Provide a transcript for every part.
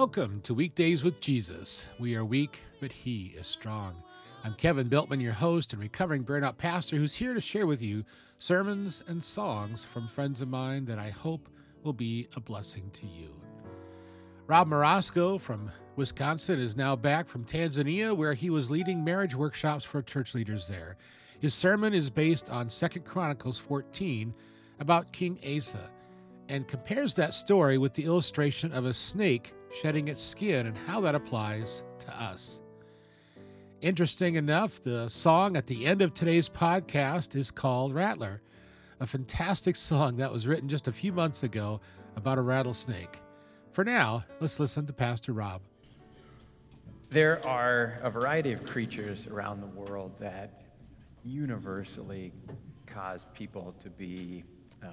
Welcome to Weekdays with Jesus. We are weak, but He is strong. I'm Kevin Biltman, your host and recovering burnout pastor, who's here to share with you sermons and songs from friends of mine that I hope will be a blessing to you. Rob Mrosko from Wisconsin is now back from Tanzania, where he was leading marriage workshops for church leaders there. His sermon is based on 2 Chronicles 14 about King Asa and compares that story with the illustration of a snake shedding its skin and how that applies to us. Interesting enough, the song at the end of today's podcast is called Rattler, a fantastic song that was written just a few months ago about a rattlesnake. For now, let's listen to Pastor Rob. There are a variety of creatures around the world that universally cause people to be um,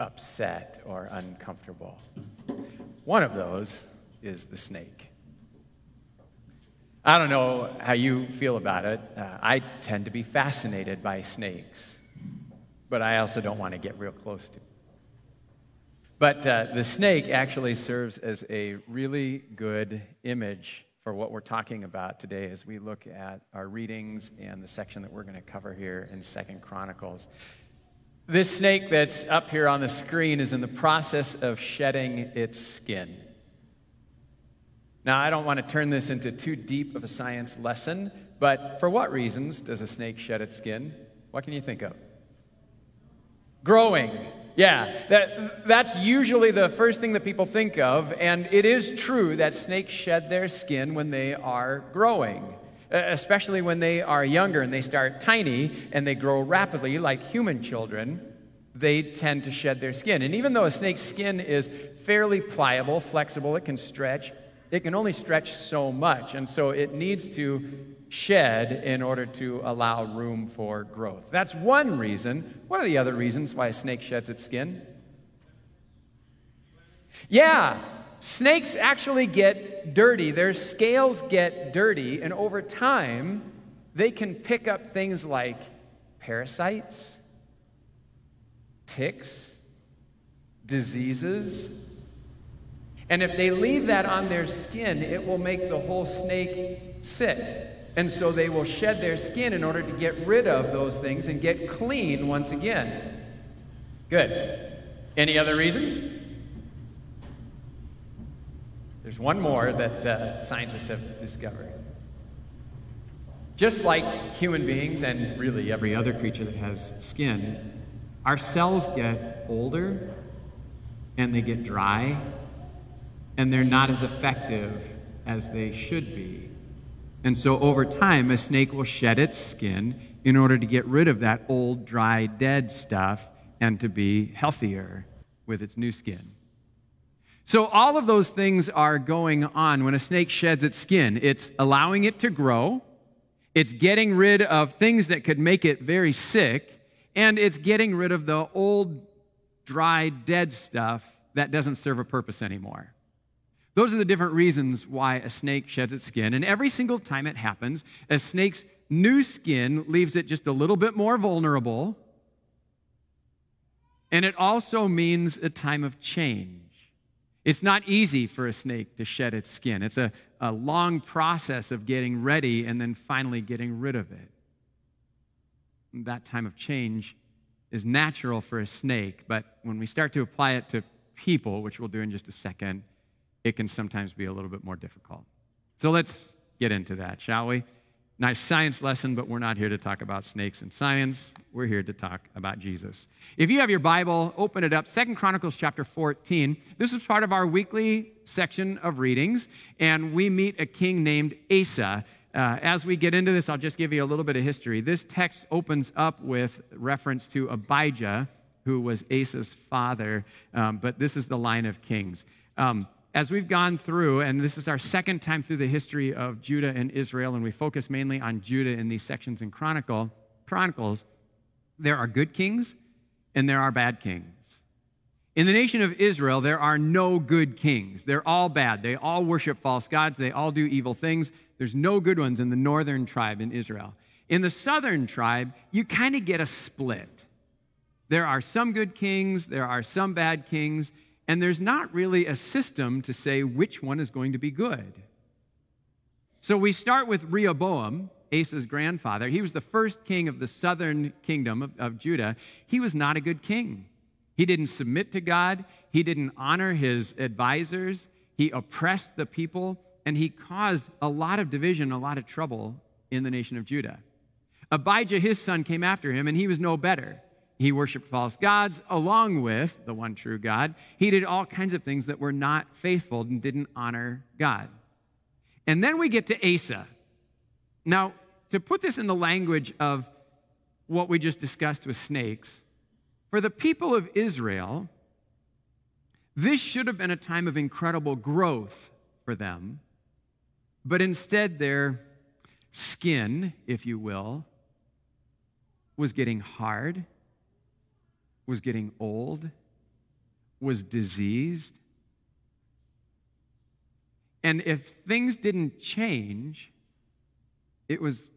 upset or uncomfortable. One of those is the snake. I don't know how you feel about it. Uh, I tend to be fascinated by snakes, but I also don't want to get real close to. But uh, the snake actually serves as a really good image for what we're talking about today as we look at our readings and the section that we're going to cover here in Second Chronicles. This snake that's up here on the screen is in the process of shedding its skin. Now, I don't want to turn this into too deep of a science lesson, but for what reasons does a snake shed its skin? What can you think of? Growing. Yeah, that, that's usually the first thing that people think of, and it is true that snakes shed their skin when they are growing especially when they are younger and they start tiny and they grow rapidly like human children, they tend to shed their skin. And even though a snake's skin is fairly pliable, flexible, it can stretch, it can only stretch so much. And so it needs to shed in order to allow room for growth. That's one reason. What are the other reasons why a snake sheds its skin? Yeah, Snakes actually get dirty, their scales get dirty, and over time, they can pick up things like parasites, ticks, diseases. And if they leave that on their skin, it will make the whole snake sick. And so they will shed their skin in order to get rid of those things and get clean once again. Good. Any other reasons? There's one more that uh, scientists have discovered. Just like human beings and really every other creature that has skin, our cells get older and they get dry and they're not as effective as they should be. And so over time, a snake will shed its skin in order to get rid of that old, dry, dead stuff and to be healthier with its new skin. So, all of those things are going on when a snake sheds its skin. It's allowing it to grow, it's getting rid of things that could make it very sick, and it's getting rid of the old, dry, dead stuff that doesn't serve a purpose anymore. Those are the different reasons why a snake sheds its skin. And every single time it happens, a snake's new skin leaves it just a little bit more vulnerable. And it also means a time of change. It's not easy for a snake to shed its skin. It's a, a long process of getting ready and then finally getting rid of it. That time of change is natural for a snake, but when we start to apply it to people, which we'll do in just a second, it can sometimes be a little bit more difficult. So let's get into that, shall we? Nice science lesson, but we're not here to talk about snakes and science. We're here to talk about Jesus. If you have your Bible, open it up. Second Chronicles chapter 14. This is part of our weekly section of readings, and we meet a king named Asa. Uh, as we get into this, I'll just give you a little bit of history. This text opens up with reference to Abijah, who was Asa's father, um, but this is the line of kings. Um, as we've gone through, and this is our second time through the history of Judah and Israel, and we focus mainly on Judah in these sections in Chronicle, Chronicles, there are good kings and there are bad kings. In the nation of Israel, there are no good kings. They're all bad. They all worship false gods. They all do evil things. There's no good ones in the northern tribe in Israel. In the southern tribe, you kind of get a split. There are some good kings, there are some bad kings, and there's not really a system to say which one is going to be good. So we start with Rehoboam, Asa's grandfather. He was the first king of the southern kingdom of, of, Judah. He was not a good king. He didn't submit to God, he didn't honor his advisors, he oppressed the people, and he caused a lot of division, a lot of trouble in the nation of Judah. Abijah, his son, came after him, and he was no better. He worshiped false gods along with the one true God. He did all kinds of things that were not faithful and didn't honor God. And then we get to Asa. Now, to put this in the language of what we just discussed with snakes, for the people of Israel, this should have been a time of incredible growth for them, but instead their skin, if you will, was getting hard, was getting old, was diseased. And if things didn't change, it was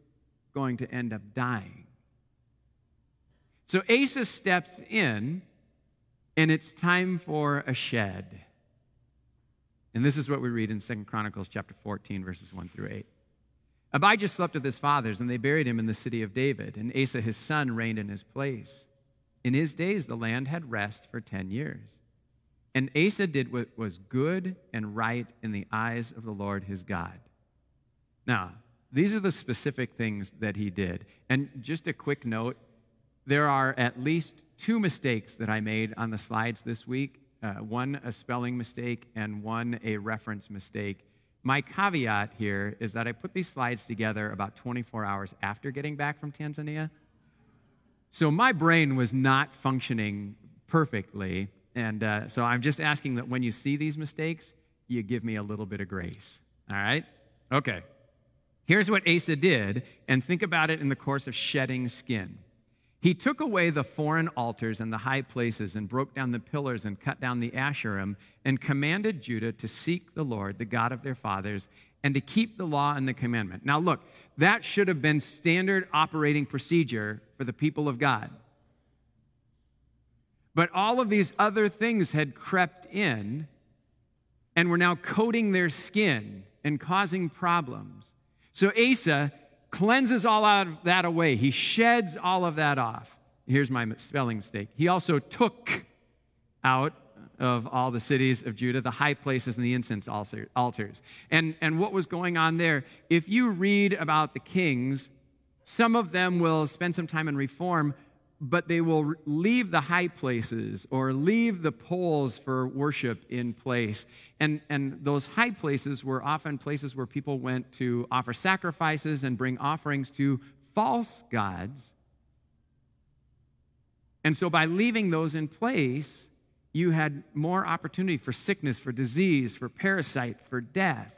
going to end up dying. So Asa steps in, and it's time for a shed. And this is what we read in Second Chronicles chapter 14, verses 1 through 8. Abijah slept with his fathers, and they buried him in the city of David, and Asa his son reigned in his place. In his days, the land had rest for 10 years. And Asa did what was good and right in the eyes of the Lord his God. Now, these are the specific things that he did. And just a quick note there are at least two mistakes that I made on the slides this week uh, one a spelling mistake, and one a reference mistake. My caveat here is that I put these slides together about 24 hours after getting back from Tanzania. So my brain was not functioning perfectly. And uh, so I'm just asking that when you see these mistakes, you give me a little bit of grace. All right? Okay. Here's what Asa did, and think about it in the course of shedding skin. He took away the foreign altars and the high places and broke down the pillars and cut down the Asherim and commanded Judah to seek the Lord, the God of their fathers, and to keep the law and the commandment. Now, look, that should have been standard operating procedure for the people of God. But all of these other things had crept in and were now coating their skin and causing problems. So Asa cleanses all of that away. He sheds all of that off. Here's my spelling mistake. He also took out of all the cities of Judah, the high places and the incense altars. And, and what was going on there, if you read about the kings, some of them will spend some time in reform, but they will leave the high places or leave the poles for worship in place. And, and those high places were often places where people went to offer sacrifices and bring offerings to false gods. And so by leaving those in place, you had more opportunity for sickness, for disease, for parasite, for death.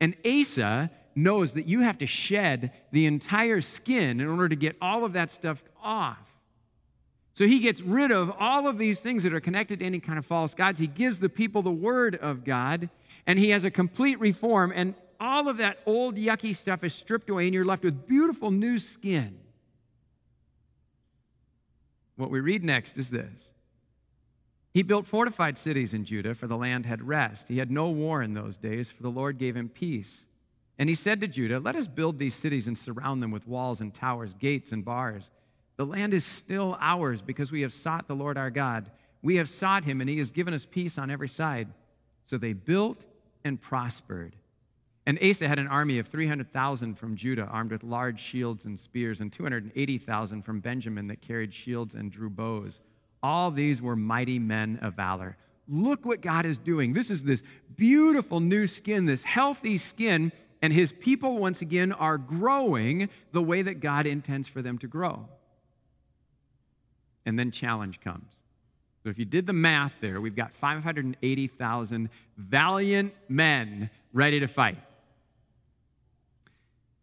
And Asa knows that you have to shed the entire skin in order to get all of that stuff off. So he gets rid of all of these things that are connected to any kind of false gods. He gives the people the word of God, and he has a complete reform, and all of that old yucky stuff is stripped away, and you're left with beautiful new skin. What we read next is this He built fortified cities in Judah, for the land had rest. He had no war in those days, for the Lord gave him peace. And he said to Judah, Let us build these cities and surround them with walls and towers, gates and bars. The land is still ours because we have sought the Lord our God. We have sought him, and he has given us peace on every side. So they built and prospered. And Asa had an army of 300,000 from Judah, armed with large shields and spears, and 280,000 from Benjamin that carried shields and drew bows. All these were mighty men of valor. Look what God is doing. This is this beautiful new skin, this healthy skin, and his people once again are growing the way that God intends for them to grow and then challenge comes. So if you did the math there, we've got 580,000 valiant men ready to fight.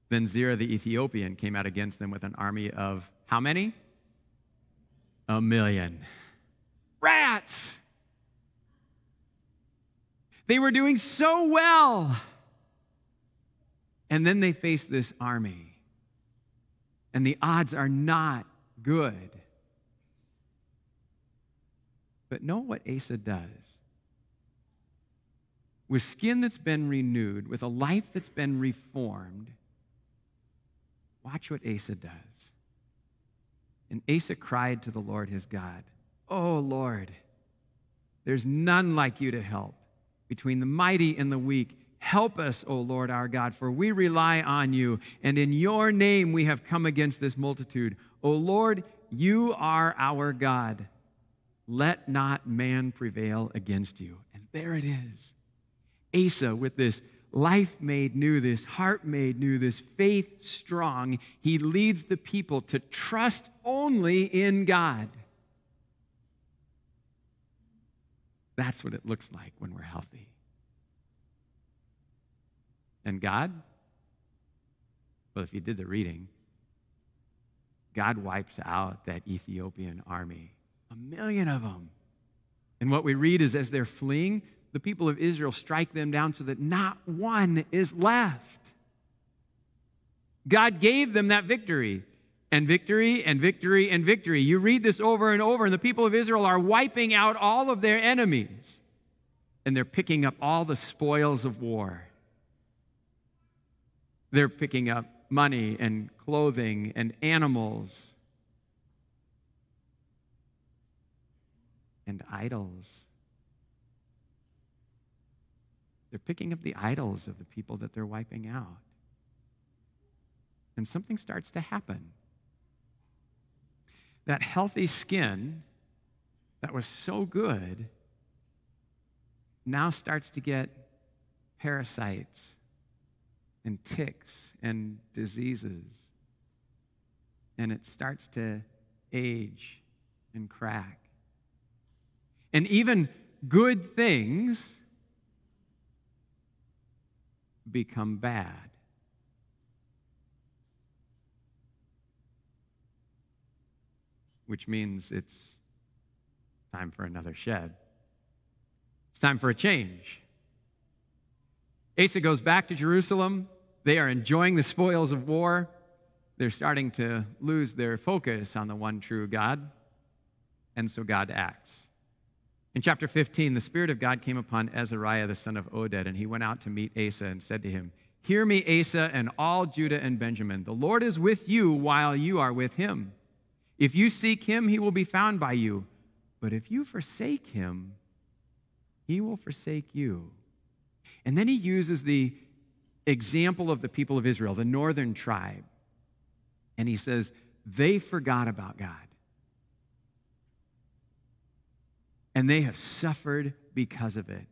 Then Zerah the Ethiopian came out against them with an army of how many? A million. Rats! They were doing so well. And then they face this army. And the odds are not good. But know what Asa does. with skin that's been renewed, with a life that's been reformed, watch what Asa does. And Asa cried to the Lord his God, Oh Lord, there's none like you to help between the mighty and the weak. Help us, O Lord our God, for we rely on you, and in your name we have come against this multitude. O Lord, you are our God. Let not man prevail against you. And there it is. Asa, with this life made new, this heart made new, this faith strong, he leads the people to trust only in God. That's what it looks like when we're healthy. And God, well, if you did the reading, God wipes out that Ethiopian army, a million of them. And what we read is as they're fleeing, the people of Israel strike them down so that not one is left. God gave them that victory and victory and victory and victory. You read this over and over, and the people of Israel are wiping out all of their enemies, and they're picking up all the spoils of war. They're picking up money and clothing and animals and idols. They're picking up the idols of the people that they're wiping out. And something starts to happen. That healthy skin that was so good now starts to get parasites and ticks and diseases. And it starts to age and crack. And even good things become bad. Which means it's time for another shed. It's time for a change. Asa goes back to Jerusalem. They are enjoying the spoils of war. They're starting to lose their focus on the one true God. And so God acts. In chapter 15, the Spirit of God came upon Azariah, the son of Oded, and he went out to meet Asa and said to him, Hear me, Asa, and all Judah and Benjamin. The Lord is with you while you are with him. If you seek him, he will be found by you. But if you forsake him, he will forsake you. And then he uses the example of the people of Israel, the northern tribe. And he says, they forgot about God. And they have suffered because of it.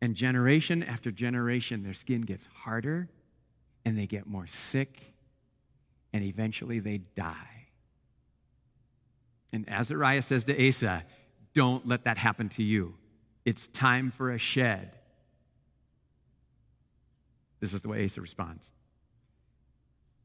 And generation after generation, their skin gets harder and they get more sick, and eventually they die. And Azariah says to Asa, Don't let that happen to you. It's time for a shed. This is the way Asa responds.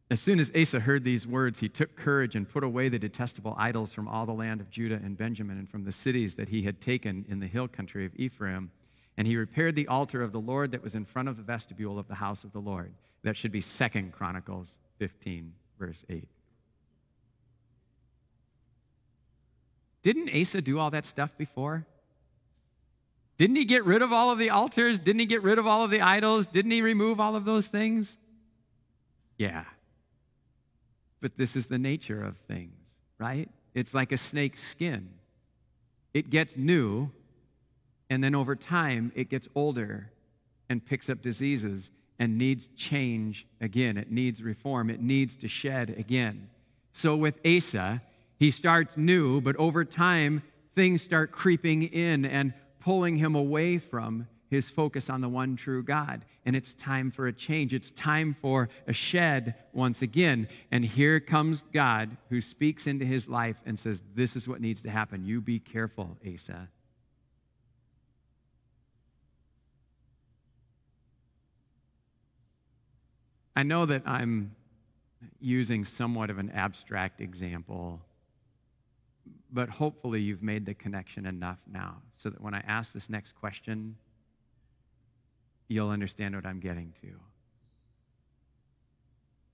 As soon as Asa heard these words, he took courage and put away the detestable idols from all the land of Judah and Benjamin and from the cities that he had taken in the hill country of Ephraim. And he repaired the altar of the Lord that was in front of the vestibule of the house of the Lord. That should be Second Chronicles 15, verse 8. Didn't Asa do all that stuff before? Didn't he get rid of all of the altars? Didn't he get rid of all of the idols? Didn't he remove all of those things? Yeah. But this is the nature of things, right? It's like a snake's skin. It gets new, and then over time, it gets older and picks up diseases and needs change again. It needs reform. It needs to shed again. So with Asa, he starts new, but over time, things start creeping in and pulling him away from his focus on the one true God. And it's time for a change. It's time for a shed once again. And here comes God who speaks into his life and says, This is what needs to happen. You be careful, Asa. I know that I'm using somewhat of an abstract example but hopefully you've made the connection enough now so that when I ask this next question, you'll understand what I'm getting to.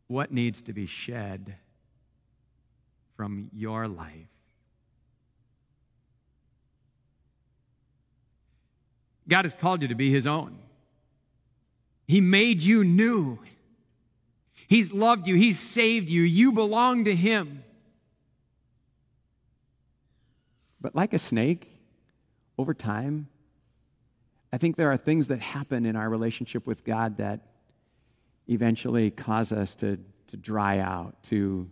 What needs to be shed from your life? God has called you to be His own. He made you new. He's loved you. He's saved you. You belong to Him. But like a snake, over time, I think there are things that happen in our relationship with God that eventually cause us to, to dry out, to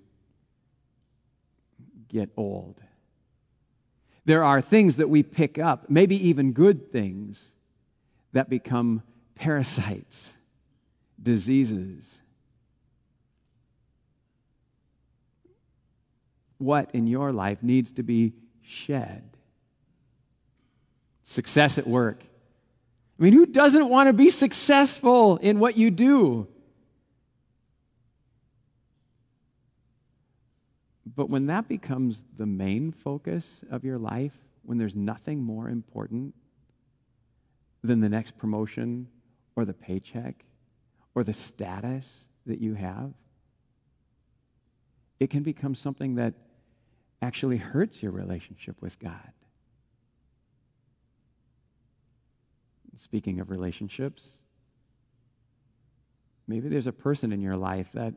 get old. There are things that we pick up, maybe even good things, that become parasites, diseases. What in your life needs to be shed? Success at work. I mean, who doesn't want to be successful in what you do? But when that becomes the main focus of your life, when there's nothing more important than the next promotion or the paycheck or the status that you have, it can become something that actually hurts your relationship with God. Speaking of relationships, maybe there's a person in your life that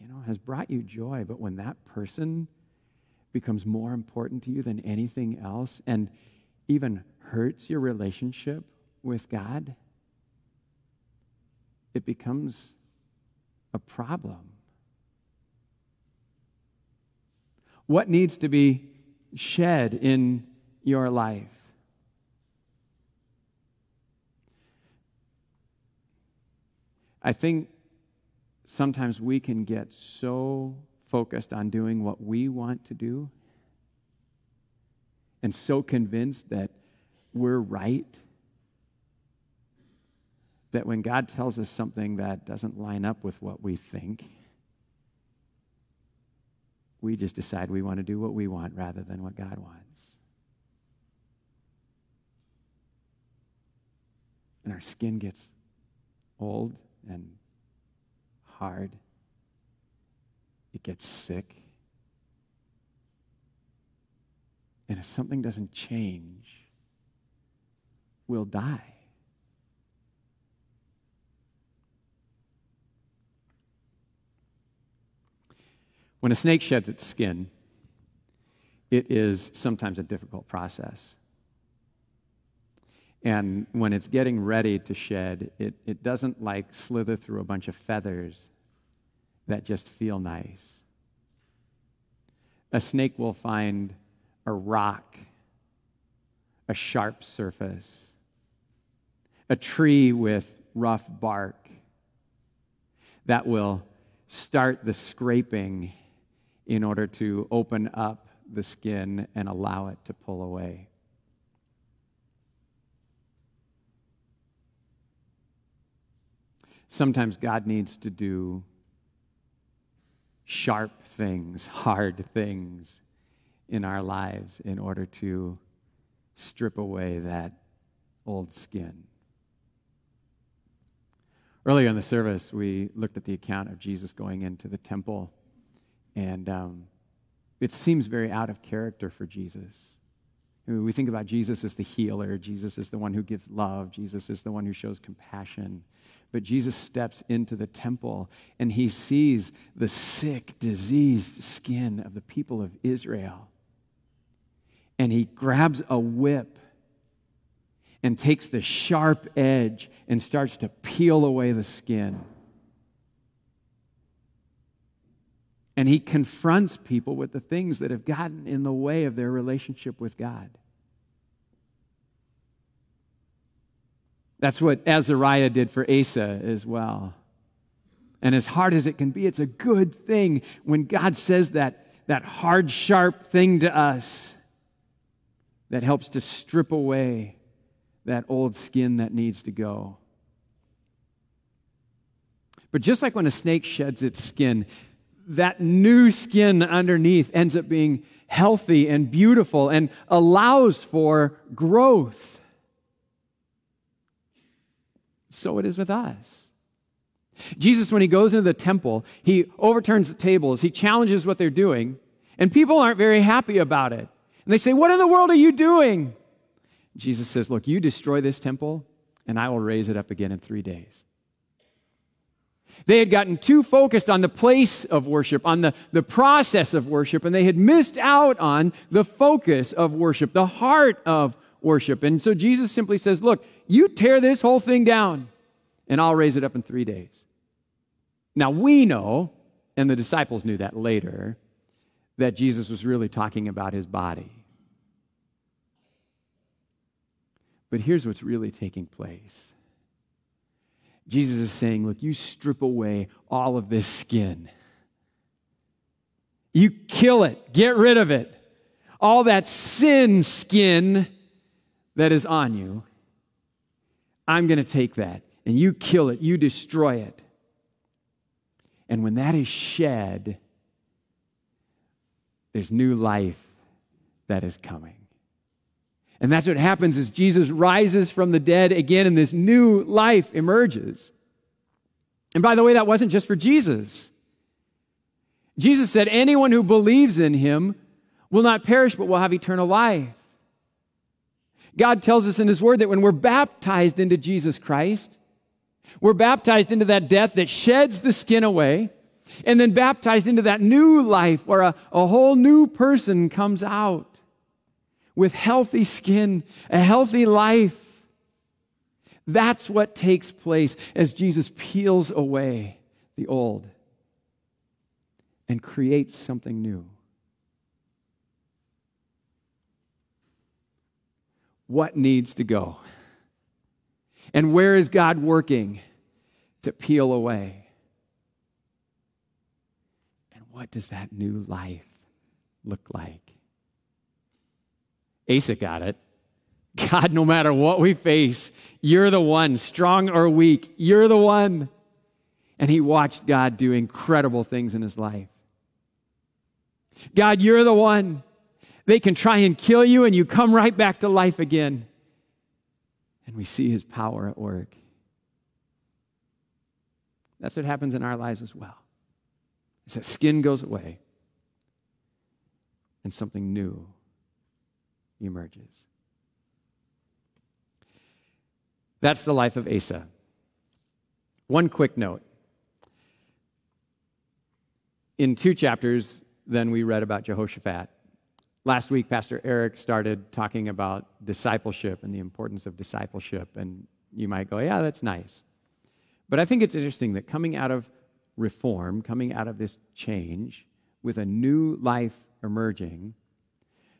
you know, has brought you joy, but when that person becomes more important to you than anything else and even hurts your relationship with God, it becomes a problem. What needs to be shed in your life? I think sometimes we can get so focused on doing what we want to do and so convinced that we're right that when God tells us something that doesn't line up with what we think, we just decide we want to do what we want rather than what God wants. And our skin gets old and hard, it gets sick. And if something doesn't change, we'll die. When a snake sheds its skin, it is sometimes a difficult process. And when it's getting ready to shed, it, it doesn't like slither through a bunch of feathers that just feel nice. A snake will find a rock, a sharp surface, a tree with rough bark that will start the scraping in order to open up the skin and allow it to pull away. Sometimes God needs to do sharp things, hard things in our lives in order to strip away that old skin. Earlier in the service, we looked at the account of Jesus going into the temple, and um, it seems very out of character for Jesus. We think about Jesus as the healer, Jesus is the one who gives love, Jesus is the one who shows compassion. But Jesus steps into the temple and he sees the sick, diseased skin of the people of Israel. And he grabs a whip and takes the sharp edge and starts to peel away the skin. And he confronts people with the things that have gotten in the way of their relationship with God. That's what Azariah did for Asa as well. And as hard as it can be, it's a good thing when God says that, that hard, sharp thing to us that helps to strip away that old skin that needs to go. But just like when a snake sheds its skin, that new skin underneath ends up being healthy and beautiful and allows for growth so it is with us. Jesus, when he goes into the temple, he overturns the tables, he challenges what they're doing, and people aren't very happy about it. And they say, What in the world are you doing? Jesus says, Look, you destroy this temple, and I will raise it up again in three days. They had gotten too focused on the place of worship, on the, the process of worship, and they had missed out on the focus of worship, the heart of worship. And so Jesus simply says, Look, you tear this whole thing down, and I'll raise it up in three days. Now, we know, and the disciples knew that later, that Jesus was really talking about his body. But here's what's really taking place Jesus is saying, Look, you strip away all of this skin. You kill it, get rid of it. All that sin skin that is on you, I'm going to take that and you kill it, you destroy it. And when that is shed, there's new life that is coming. And that's what happens as Jesus rises from the dead again and this new life emerges. And by the way, that wasn't just for Jesus. Jesus said, Anyone who believes in him will not perish but will have eternal life. God tells us in his word that when we're baptized into Jesus Christ, we're baptized into that death that sheds the skin away, and then baptized into that new life where a, a whole new person comes out with healthy skin, a healthy life. That's what takes place as Jesus peels away the old and creates something new. What needs to go? And where is God working to peel away? And what does that new life look like? Asa got it. God, no matter what we face, you're the one, strong or weak, you're the one. And he watched God do incredible things in his life. God, you're the one. They can try and kill you, and you come right back to life again. And we see his power at work. That's what happens in our lives as well. Is that skin goes away and something new emerges. That's the life of Asa. One quick note. In two chapters, then we read about Jehoshaphat. Last week, Pastor Eric started talking about discipleship and the importance of discipleship. And you might go, yeah, that's nice. But I think it's interesting that coming out of reform, coming out of this change, with a new life emerging,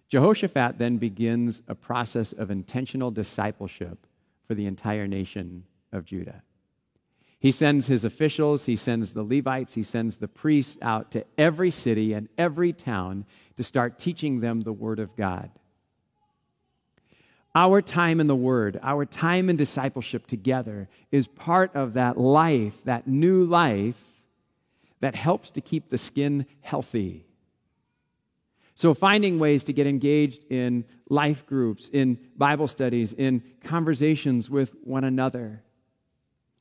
Jehoshaphat then begins a process of intentional discipleship for the entire nation of Judah. He sends his officials, he sends the Levites, he sends the priests out to every city and every town to start teaching them the Word of God. Our time in the Word, our time in discipleship together is part of that life, that new life that helps to keep the skin healthy so, finding ways to get engaged in life groups, in Bible studies, in conversations with one another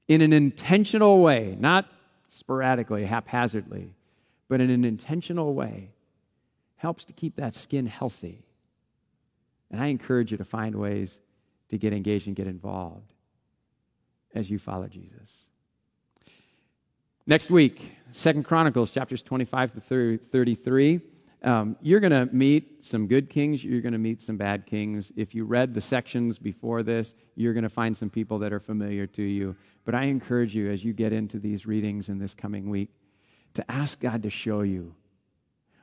in an intentional way, not sporadically, haphazardly, but in an intentional way, helps to keep that skin healthy. And I encourage you to find ways to get engaged and get involved as you follow Jesus. Next week, Second Chronicles chapters 25 to 33. Um, you're going to meet some good kings, you're going to meet some bad kings. If you read the sections before this, you're going to find some people that are familiar to you. But I encourage you as you get into these readings in this coming week to ask God to show you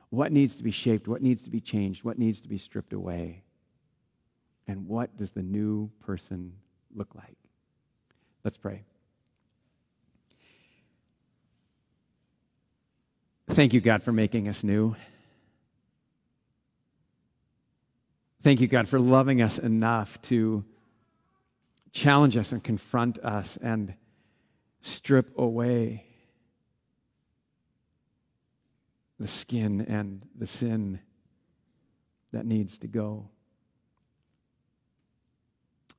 what needs to be shaped, what needs to be changed, what needs to be stripped away, and what does the new person look like. Let's pray. Thank you, God, for making us new. Thank you, God, for loving us enough to challenge us and confront us and strip away the skin and the sin that needs to go.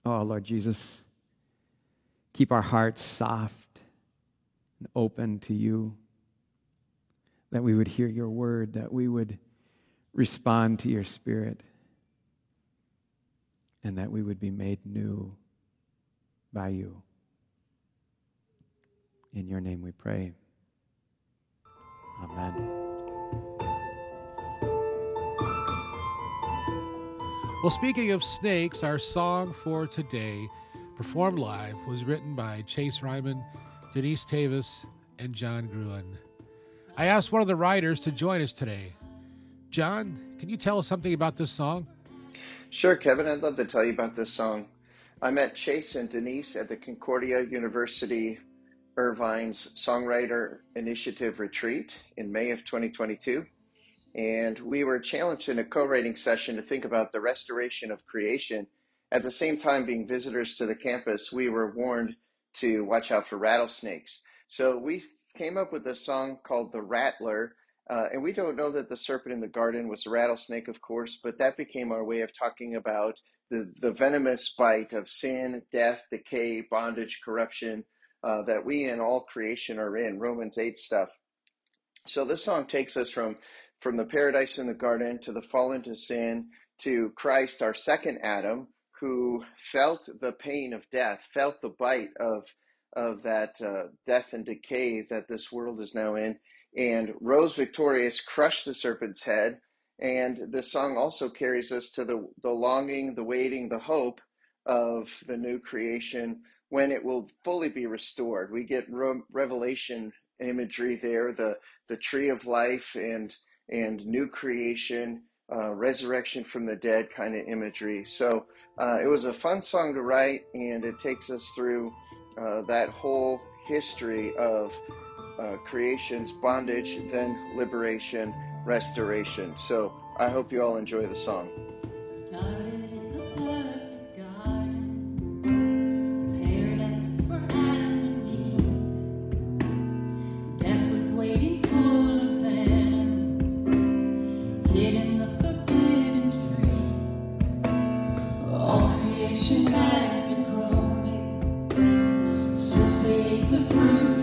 Oh, Lord Jesus, keep our hearts soft and open to you, that we would hear your word, that we would respond to your spirit and that we would be made new by you. In your name we pray. Amen. Well, speaking of snakes, our song for today, performed live, was written by Chase Reihmann, Denise Tewes, and Jon Gruen. I asked one of the writers to join us today. Jon, can you tell us something about this song? Sure, Kevin. I'd love to tell you about this song. I met Chase and Denise at the Concordia University Irvine's Songwriter Initiative Retreat in May of 2022. And we were challenged in a co writing session to think about the restoration of creation. At the same time, being visitors to the campus, we were warned to watch out for rattlesnakes. So we came up with a song called The Rattler. Uh, and we don't know that the serpent in the garden was a rattlesnake, of course, but that became our way of talking about the, the venomous bite of sin, death, decay, bondage, corruption uh, that we and all creation are in, Romans 8 stuff. So this song takes us from, from the paradise in the garden to the fall into sin to Christ, our second Adam, who felt the pain of death, felt the bite of of that uh, death and decay that this world is now in, and rose victorious, crushed the serpent's head. And this song also carries us to the, the longing, the waiting, the hope of the new creation when it will fully be restored. We get re- revelation imagery there, the, the tree of life and, and new creation, uh, resurrection from the dead kind of imagery. So uh, it was a fun song to write, and it takes us through uh, that whole history of uh, creation's bondage, then liberation, restoration. So I hope you all enjoy the song. of our bodies. For in